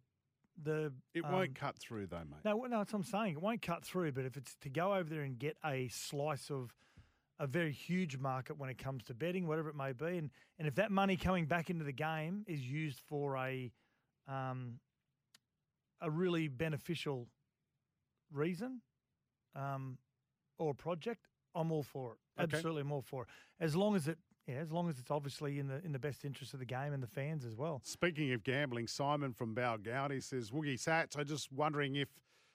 the. It um, won't cut through though, mate. No, no, that's what I'm saying. It won't cut through, but if it's to go over there and get a slice of a very huge market when it comes to betting, whatever it may be, and and if that money coming back into the game is used for a um, a really beneficial reason, um, or project, I'm all for it. Okay. Absolutely, I'm all for it. As long as it, yeah, as long as it's obviously in the in the best interest of the game and the fans as well. Speaking of gambling, Simon from Balgownie says, Woogie Satts, I'm just wondering if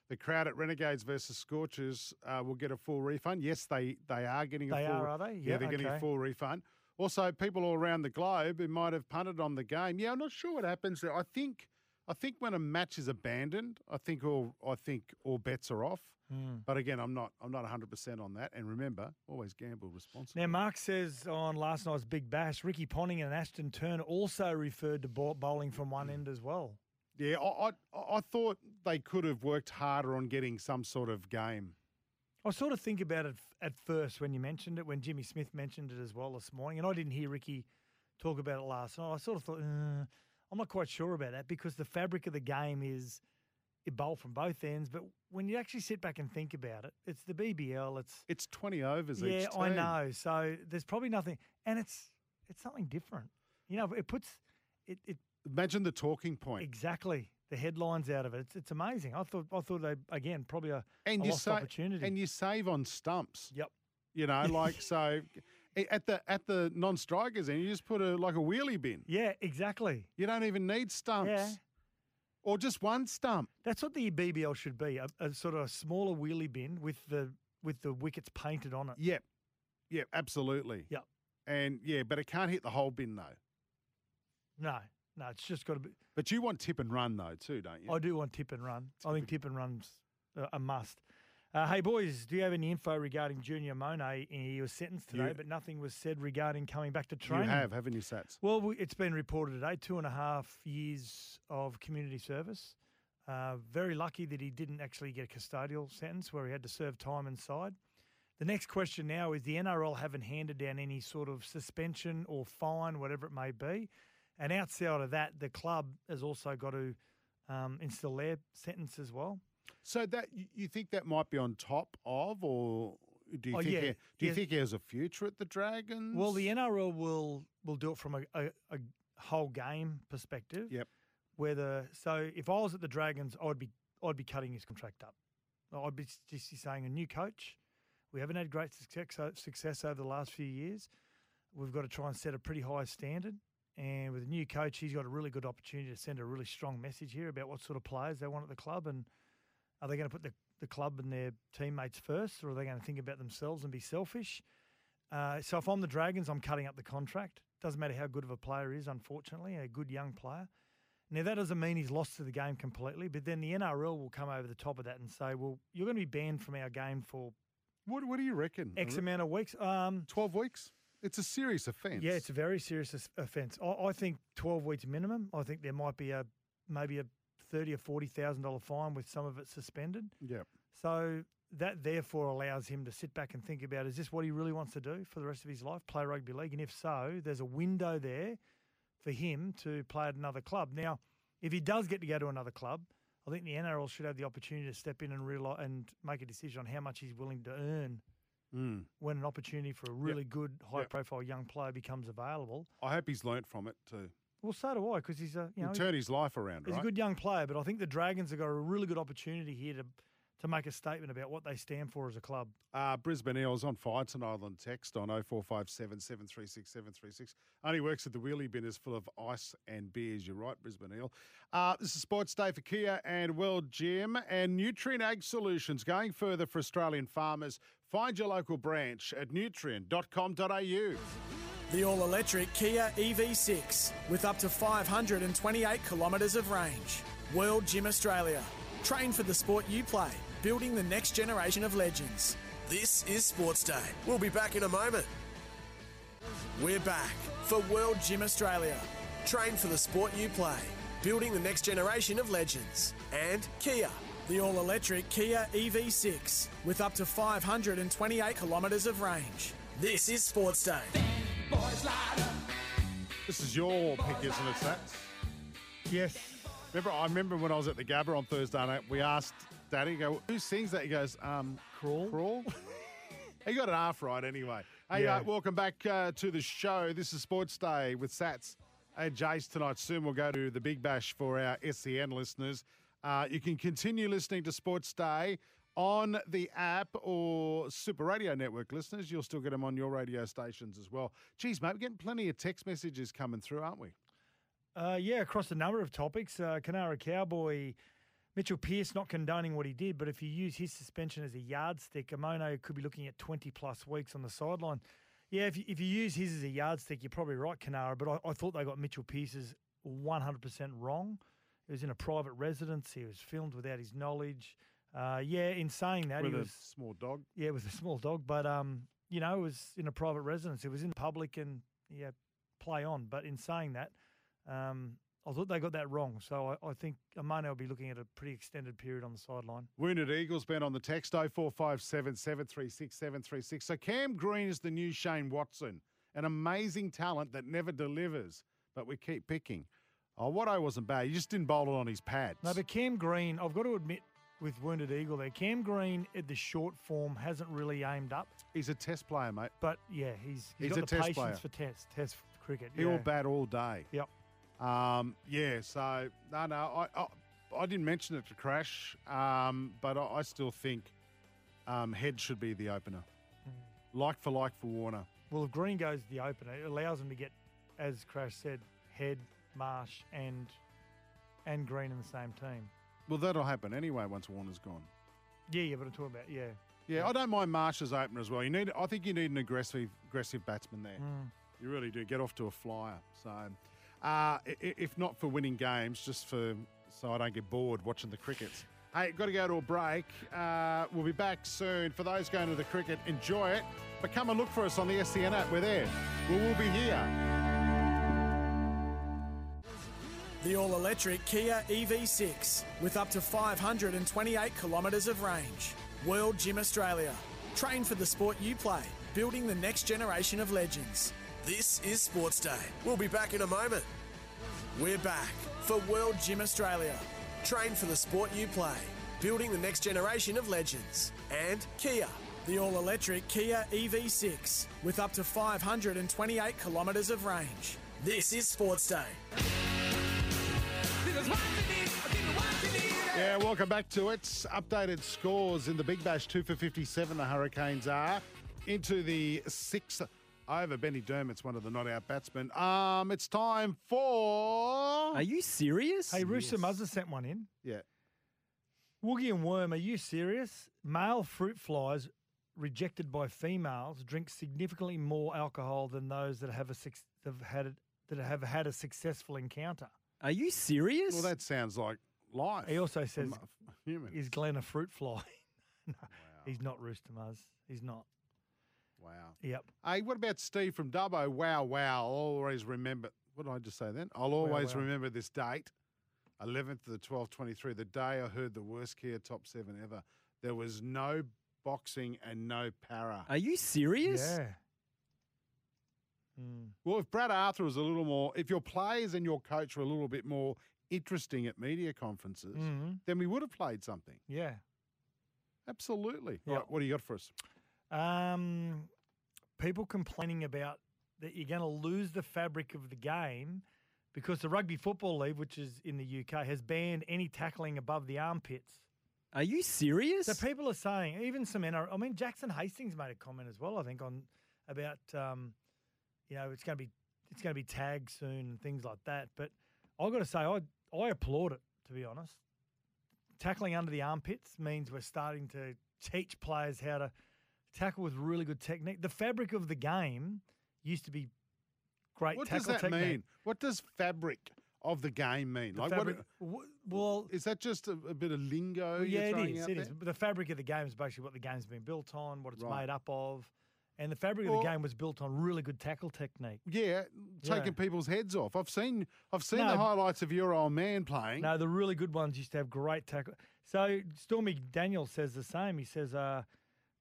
the crowd at Renegades versus Scorchers uh, will get a full refund. Yes, they they are getting a they full. Are, are they? Yeah, yeah they're okay. getting a full refund. Also, people all around the globe who might have punted on the game. Yeah, I'm not sure what happens there. I think I think when a match is abandoned, I think all I think all bets are off. Mm. But again, I'm not I'm not 100 percent on that. And remember, always gamble responsibly. Now, Mark says on last night's Big Bash, Ricky Ponting and Ashton Turner also referred to bowling from one end as well. Yeah, I, I, I thought they could have worked harder on getting some sort of game. I sort of think about it at first when you mentioned it, when Jimmy Smith mentioned it as well this morning, and I didn't hear Ricky talk about it last night. I sort of thought, uh, I'm not quite sure about that because the fabric of the game is bowl from both ends. But when you actually sit back and think about it, it's the BBL. It's it's twenty overs. Yeah, I know. So there's probably nothing, and it's it's something different. You know, it puts it. it Imagine the talking point. Exactly. The headlines out of it. It's, it's amazing. I thought I thought they again probably a, and a you lost sa- opportunity. And you save on stumps. Yep. You know, like so at the at the non-strikers and you just put a like a wheelie bin. Yeah, exactly. You don't even need stumps. Yeah. Or just one stump. That's what the BBL should be, a, a sort of a smaller wheelie bin with the with the wickets painted on it. Yep. Yep, absolutely. Yep. And yeah, but it can't hit the whole bin though. No. No, it's just got to be. But you want tip and run though too, don't you? I do want tip and run. Tip I think tip and run's a must. Uh, hey, boys, do you have any info regarding Junior Amone? He was sentenced today, you, but nothing was said regarding coming back to training. You have, haven't you, Satts? Well, it's been reported today two and a half years of community service. Uh, very lucky that he didn't actually get a custodial sentence where he had to serve time inside. The next question now is the NRL haven't handed down any sort of suspension or fine, whatever it may be. And outside of that, the club has also got to um, instill their sentence as well. So that you think that might be on top of, or do you oh, think? Yeah. He, do you yeah. think he has a future at the Dragons? Well, the NRL will will do it from a, a, a whole game perspective. Yep. Whether so, if I was at the Dragons, I'd be I'd be cutting his contract up. I'd be just saying a new coach. We haven't had great success uh, success over the last few years. We've got to try and set a pretty high standard. And with a new coach, he's got a really good opportunity to send a really strong message here about what sort of players they want at the club and are they going to put the, the club and their teammates first, or are they going to think about themselves and be selfish? Uh, so if I'm the Dragons, I'm cutting up the contract. Doesn't matter how good of a player is, unfortunately, a good young player. Now that doesn't mean he's lost to the game completely, but then the NRL will come over the top of that and say, "Well, you're going to be banned from our game for What What do you reckon? X amount of weeks." Um, Twelve weeks. It's a serious offence. yeah, it's a very serious offence. I, I think 12 weeks minimum. I think there might be a maybe a thirty or forty thousand dollar fine with some of it suspended. yeah. So that therefore allows him to sit back and think about is this what he really wants to do for the rest of his life, play rugby league? And if so, there's a window there for him to play at another club. Now, if he does get to go to another club, I think the NRL should have the opportunity to step in and realize and make a decision on how much he's willing to earn Mm. when an opportunity for a really good, high-profile young player becomes available. I hope he's learnt from it too. Well, so do I, because he's a you know He'll turn his life around, He's right? a good young player, but I think the Dragons have got a really good opportunity here to to make a statement about what they stand for as a club. Uh, Brisbane Eels on fire tonight on text on 0457 736 736. Only works at the wheelie bin is full of ice and beers. You're right, Brisbane Eel. Uh, this is Sports Day for Kia and World Gym and Nutrien Ag Solutions going further for Australian farmers. Find your local branch at nutrien.com.au. The all electric Kia EV6 with up to 528 kilometres of range. World Gym Australia. Train for the sport you play, building the next generation of legends. This is Sports Day. We'll be back in a moment. We're back for World Gym Australia. Train for the sport you play, building the next generation of legends. And Kia. The all electric Kia EV6 with up to 528 kilometres of range. This is Sports Day. This is your pick, isn't it, Satts? Yes. Remember, I remember when I was at the Gabba on Thursday night, we asked Daddy, go, who sings that? He goes, um, Crawl. Crawl? he got an half right anyway. Hey, Yeah. uh, welcome back uh, to the show. This is Sports Day with Satts and Jace tonight. Soon we'll go to the Big Bash for our SEN listeners. Uh, you can continue listening to Sports Day on the app or Super Radio Network listeners. You'll still get them on your radio stations as well. Geez, mate, we're getting plenty of text messages coming through, aren't we? Uh, yeah, across a number of topics. Uh, Canara Cowboy, Mitchell Pearce not condoning what he did, but if you use his suspension as a yardstick, Amone could be looking at 20 plus weeks on the sideline. Yeah, if you, if you use his as a yardstick, you're probably right, Canara, but I, I thought they got Mitchell Pearce's 100% wrong. He was in a private residence. He was filmed without his knowledge. Uh, yeah, in saying that, With he a was small dog. yeah, with a small dog, but um, you know, it was in a private residence. It was in public, and yeah, play on. But in saying that, um, I thought they got that wrong. So I, I think Amone will be looking at a pretty extended period on the sideline. Wounded Eagles been on the text 0457 736 736. So Cam Green is the new Shane Watson, an amazing talent that never delivers, but we keep picking. Oh, Watto wasn't bad. He just didn't bowl it on his pads. No, but Cam Green, I've got to admit, with Wounded Eagle there, Cam Green at the short form hasn't really aimed up. He's a test player, mate. But yeah, he's he's He's got a the test patience player. for test test cricket. He'll yeah. bat all day. Yep. Um, yeah, so, no, no, I, I, I didn't mention it to Crash, um, but I, I still think um, Head should be the opener. Hmm. Like for like for Warner. Well, if Green goes the opener, it allows him to get, as Crash said, Head, Marsh, and and Green in the same team. Well, that'll happen anyway once Warner's gone. Yeah, yeah, but I'm talking about yeah. Yeah, I don't mind Marsh as opener as well. You need, I think you need an aggressive, aggressive batsman there. Mm. You really do. Get off to a flyer. So, uh, if not for winning games, just for so I don't get bored watching the crickets. Hey, got to go to a break. Uh, we'll be back soon. For those going to the cricket, enjoy it. But come and look for us on the SEN app. We're there. We will be here. The all electric Kia EV6 with up to 528 kilometres of range. World Gym Australia. Train for the sport you play, building the next generation of legends. This is Sports Day. We'll be back in a moment. We're back for World Gym Australia. Train for the sport you play, building the next generation of legends. And Kia. The all electric Kia EV6 with up to 528 kilometres of range. This is Sports Day. Yeah, welcome back to it. Updated scores in the Big Bash, two for 57. The Hurricanes are into the sixth over. Ben McDermott's one of the not out batsmen. Um, it's time for. Are you serious? Hey, Rooster Muzzer sent one in. Yeah. Woogie and Worm, are you serious? Male fruit flies rejected by females drink significantly more alcohol than those that have a suc- have had that have had a successful encounter. Are you serious? Well, that sounds like life. He also says, mu- human. "Is Glenn a fruit fly?" no, he's not Rooster Muzz. He's not. Wow. Yep. Hey, what about Steve from Dubbo? Wow, wow. I'll always remember. What did I just say then? I'll always wow. remember this date, 11th to the 12th, 23, the day I heard the worst Kia top seven ever. There was no boxing and no para. Are you serious? Yeah. Mm. Well, if Brad Arthur was a little more, if your players and your coach were a little bit more interesting at media conferences, Mhm. then we would have played something. Yeah. Absolutely. Yeah. Right, what do you got for us? Um, people complaining about that you're going to lose the fabric of the game because the Rugby Football League, which is in the UK, has banned any tackling above the armpits. Are you serious? So people are saying, even some NRL, I mean, Jackson Hastings made a comment as well, I think, on about, um, you know, it's going to be it's going to be tagged soon and things like that. But I've got to say, I I applaud it to be honest. Tackling under the armpits means we're starting to teach players how to tackle with really good technique. The fabric of the game used to be great What does tackle that technique. mean? What does fabric of the game mean? The like, fabric- what? well, is that just a, a bit of lingo? Well, you're yeah, it out It there? is. The fabric of the game is basically what the game's been built on, what it's Right. made up of. And the fabric of the game was built on really good tackle technique. Yeah, taking Yeah. people's heads off. I've seen I've seen No, the highlights of your old man playing. No, the really good ones used to have great tackle. So Stormy Daniel says the same. He says uh,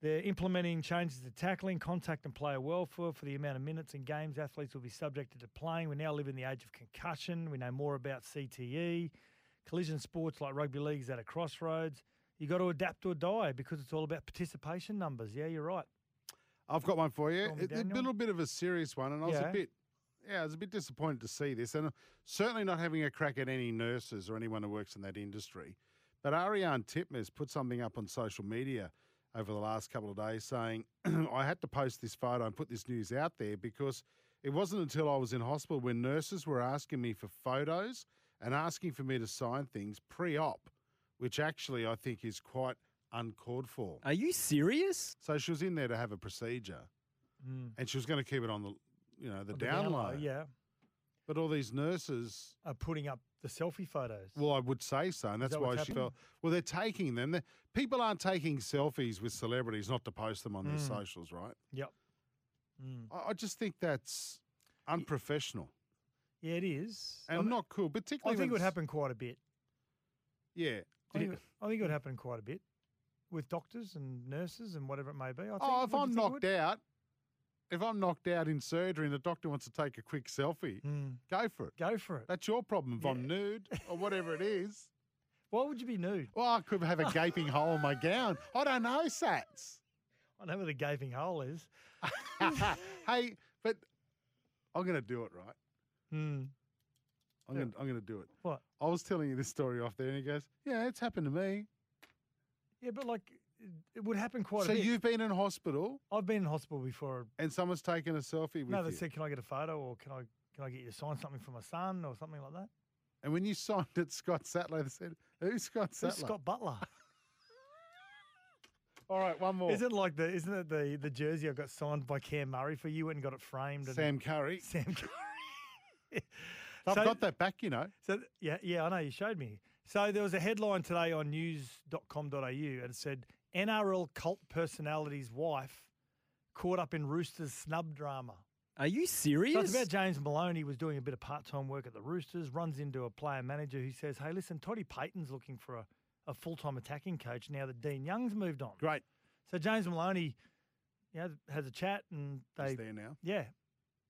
they're implementing changes to tackling, contact, and player welfare for the amount of minutes and games athletes will be subjected to playing. We now live in the age of concussion. We know more about CTE. Collision sports like rugby league is at a crossroads. You got to adapt or die because it's all about participation numbers. Yeah, you're right. I've got one for you. It's a little bit of a serious one, and I was Yeah. a bit, yeah, I was a bit disappointed to see this, and certainly not having a crack at any nurses or anyone who works in that industry. But Ariarne Titmus put something up on social media over the last couple of days saying, I had to post this photo and put this news out there because it wasn't until I was in hospital when nurses were asking me for photos and asking for me to sign things pre op, which actually I think is quite uncalled for. Are you serious? So she was in there to have a procedure Mm. and she was going to keep it on the, you know, the, On down, down low. low, yeah. But all these nurses, Are putting up the selfie photos. well, I would say so, and that's that why she happening? felt. Well, they're taking them. They're, people aren't taking selfies with celebrities not to post them on their Mm. socials, right? Yep. Mm. I, I just think that's unprofessional Yeah, it is. and I mean, not cool. Particularly, I think it would happen quite a bit. Yeah. I think, I think it would happen quite a bit with doctors and nurses and whatever it may be. I think, Oh, if I'm you think it knocked out, if I'm knocked out in surgery and the doctor wants to take a quick selfie, Mm. go for it. Go for it. That's your problem. If I'm nude or whatever it is. Why would you be nude? Well, I could have a gaping hole in my gown. I don't know, Satts. I know where the gaping hole is. hey, but I'm going to do it, right? Hmm. I'm I'm going to do it. What? I was telling you this story off there, and he goes, "Yeah, it's happened to me." Yeah, but like it- would happen quite so a bit. you've been in hospital, I've been in hospital before. and someone's taken a selfie with you No, they you, said, "Can I get a photo, or can I can I get you to sign something for my son, or something like that?" and when you signed it, Scott Sattler they said, "Who's Scott Sattler?" Who's Scott Butler? All right, one more. Isn't it like the isn't it the the jersey I got signed by Cam Murray for you and got it framed? And Sam Curry. Sam Curry. I've So- got that back, you know. So th- yeah, yeah, I know you showed me. So there was a headline today on news.com.au and it said NRL cult personality's wife caught up in Roosters snub drama. Are you serious? So it's about James Maloney was doing a bit of part-time work at the Roosters, runs into a player manager who says, "Hey, listen, Toddy Payten's looking for a, a full-time attacking coach now that Dean Young's moved on." Great. So James Maloney, you know, has a chat and they He's there now. yeah.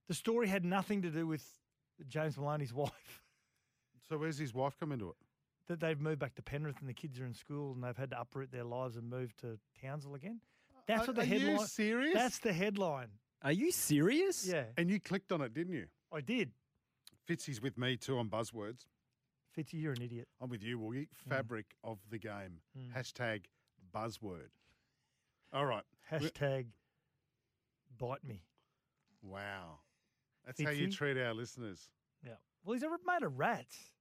The story had nothing to do with James Maloney's wife. So where's his wife come into it? That they've moved back to Penrith and the kids are in school and they've had to uproot their lives and move to Townsville again. That's Are- what the are you headline. serious? That's the headline. Are you serious? Yeah, And you clicked on it, didn't you? I did. Fitzy's with me too on buzzwords. Fitzy, you're an idiot. I'm with you, Woogie. Fabric of the game. Mm. Hashtag buzzword. All right. Hashtag bite me. Wow. That's how you treat our listeners. Yeah. Well, he's a made of rats.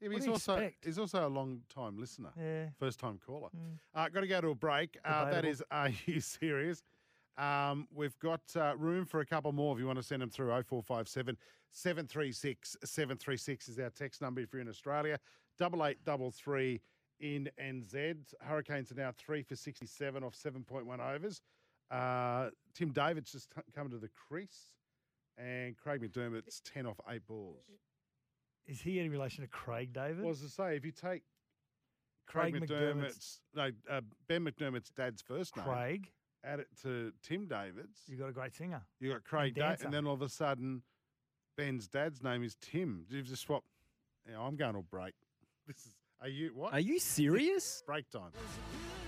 Yeah, he's also expect? he's also a long time listener. Yeah. First time caller. Mm. Uh, got to go to a break. Uh, that is Are You Serious? Um, we've got uh, room for a couple more if you want to send them through 0457 736 736 is our text number if you're in Australia. 8833 in NZ. Hurricanes are now three for 67 off 7.1 overs. Uh, Tim David's just t- coming to the crease, and Craig McDermott's 10 off eight balls. Is he in relation to Craig David? Well, as I say, if you take Craig, Craig McDermott's, no, uh, Ben McDermott's dad's first name, Craig. add it to Tim David's, You got a great singer. you got Craig And da- dancer. and then all of a sudden, Ben's dad's name is Tim. You've just swapped. Yeah, I'm going to break. This is. Are you what? Are you serious? break time?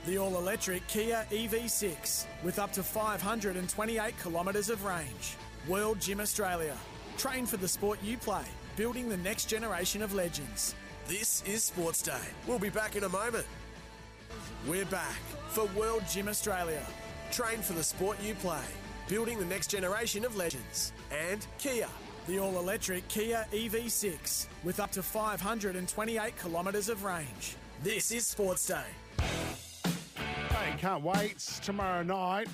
The all electric Kia EV6 with up to 528 kilometres of range. World Gym Australia. Train for the sport you play, building the next generation of legends. This is Sports Day. We'll be back in a moment. We're back For World Gym Australia. Train for the sport you play, building the next generation of legends. And Kia. The all electric Kia EV6 with up to 528 kilometres of range. This is Sports Day. Hey, can't wait. Tomorrow night.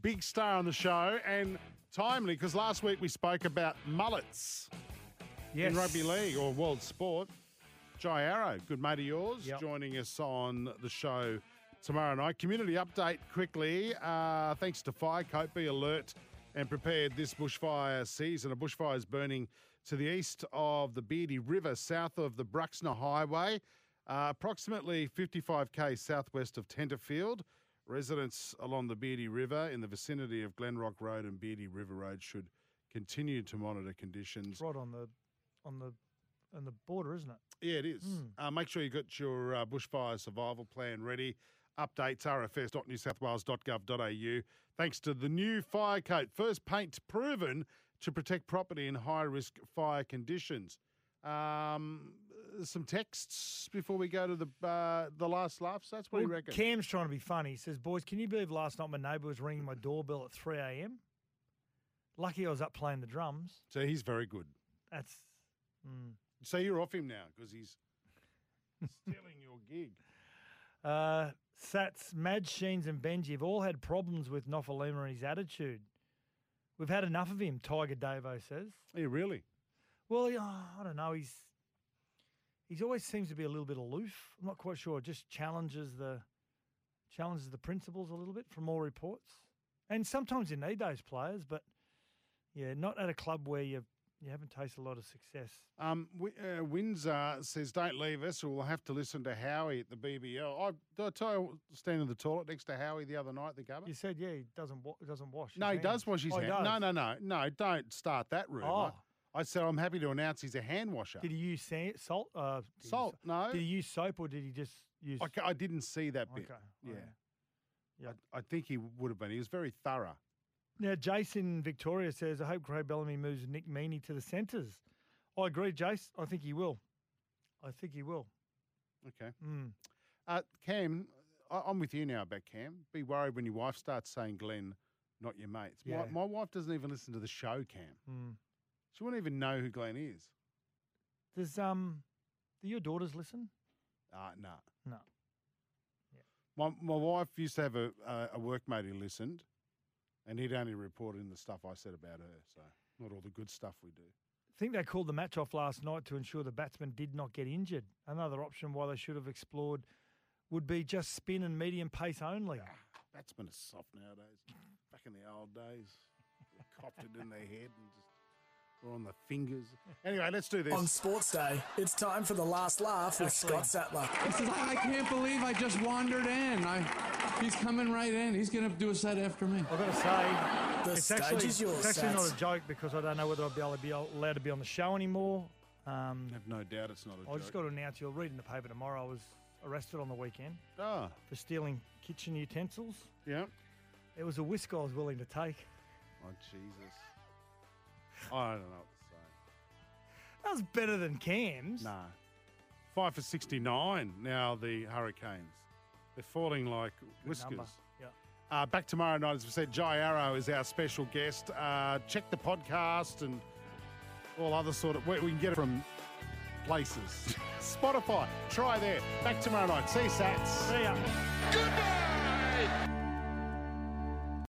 Big star on the show and timely because last week we spoke about mullets Yes. in rugby league or world sport. Jai Arrow, good mate of yours, Yep. joining us on the show tomorrow night. Community update quickly. Uh, thanks to Firecoat, be alert and prepared this bushfire season. A bushfire is burning to the east of the Beardy River, south of the Bruxner Highway, uh, approximately 55k southwest of Tenterfield. Residents along the Beardy River in the vicinity of Glenrock Road and Beardy River Road should continue to monitor conditions. Right on the on the on the border, isn't it? Yeah, it is. Hmm. Uh, make sure you got your uh, bushfire survival plan ready. Updates rfs.newsouthwales.gov.au. Thanks to the new fire coat, first paint proven to protect property in high risk fire conditions. Um, some texts before we go to the uh, the last laughs. That's what Well, reckon? Cam's trying to be funny. He says, "Boys, can you believe last night my neighbour was ringing my doorbell at 3 a.m. Lucky I was up playing the drums. So he's very good. That's mm. So you're off him now because he's stealing your gig. Uh, Satts, Madge Sheens, and Benji have all had problems with Nofoaluma and his attitude. We've had enough of him, Tiger Davo says. Yeah, really? Well, yeah, I don't know. He's he's always seems to be a little bit aloof. I'm not quite sure. Just challenges the challenges the principles a little bit from all reports. And sometimes you need those players, but yeah, not at a club where you you haven't tasted a lot of success. Um, Wi- uh, Windsor says, "Don't leave us, or we'll have to listen to Howie at the BBL." I, did I tell you, standing in the toilet next to Howie the other night at the Gabba. You said yeah, he doesn't wa- doesn't wash. No, he does wash his Oh, hands. No, no, no, no. Don't start that rumour. Oh. I said I'm happy to announce he's a hand washer. Did he use sa- salt? Uh, he use Salt? No. Did he use soap or did he just use? I, I didn't see that bit. Okay, Yeah. Yep. I, I think he would have been. He was very thorough. Now, Jason Victoria says, I hope Craig Bellamy moves Nick Meaney to the centres. I agree, Jace. I think he will. I think he will. Okay. Mm. Uh, Cam, I, I'm with you now about Cam. Be worried when your wife starts saying Glenn, not your mates. Yeah. My, my wife doesn't even listen to the show, Cam. Mm. She wouldn't even know who Glenn is. Does um, do your daughters listen? Uh, no. No. My, my wife used to have a, a, a workmate who listened, and he'd only report in the stuff I said about her. So, not all the good stuff we do. I think they called the match off last night to ensure the batsman did not get injured. Another option why they should have explored would be just spin and medium pace only. Ah, batsmen are soft nowadays. Back in the old days, they copped it in their head and just were on the fingers. Anyway, let's do this. On Sports Day, it's time for the last laugh with Scott Sattler. He says, I, I can't believe I just wandered in. I, he's coming right in. He's going to do a set after me. I've got to say, The it's stage actually, is yours, it's actually not a joke because I don't know whether I'll be able to be allowed to be on the show anymore. Um, I have no doubt it's not a I joke. I just got to announce you'll read in the paper tomorrow. I was arrested on the weekend Ah, for stealing kitchen utensils. yeah. It was a whisk I was willing to take. Oh, Jesus. I don't know what to say. That was better than Cam's. No. Five for 69 now, the Hurricanes. They're falling like whiskers. number. Yeah. Uh, back tomorrow night, as we said, Jai Arrow is our special guest. Uh, check the podcast and all other sort of. We, we can get it from places. Spotify. Try there. Back tomorrow night. See you, Satts. See ya. Goodbye!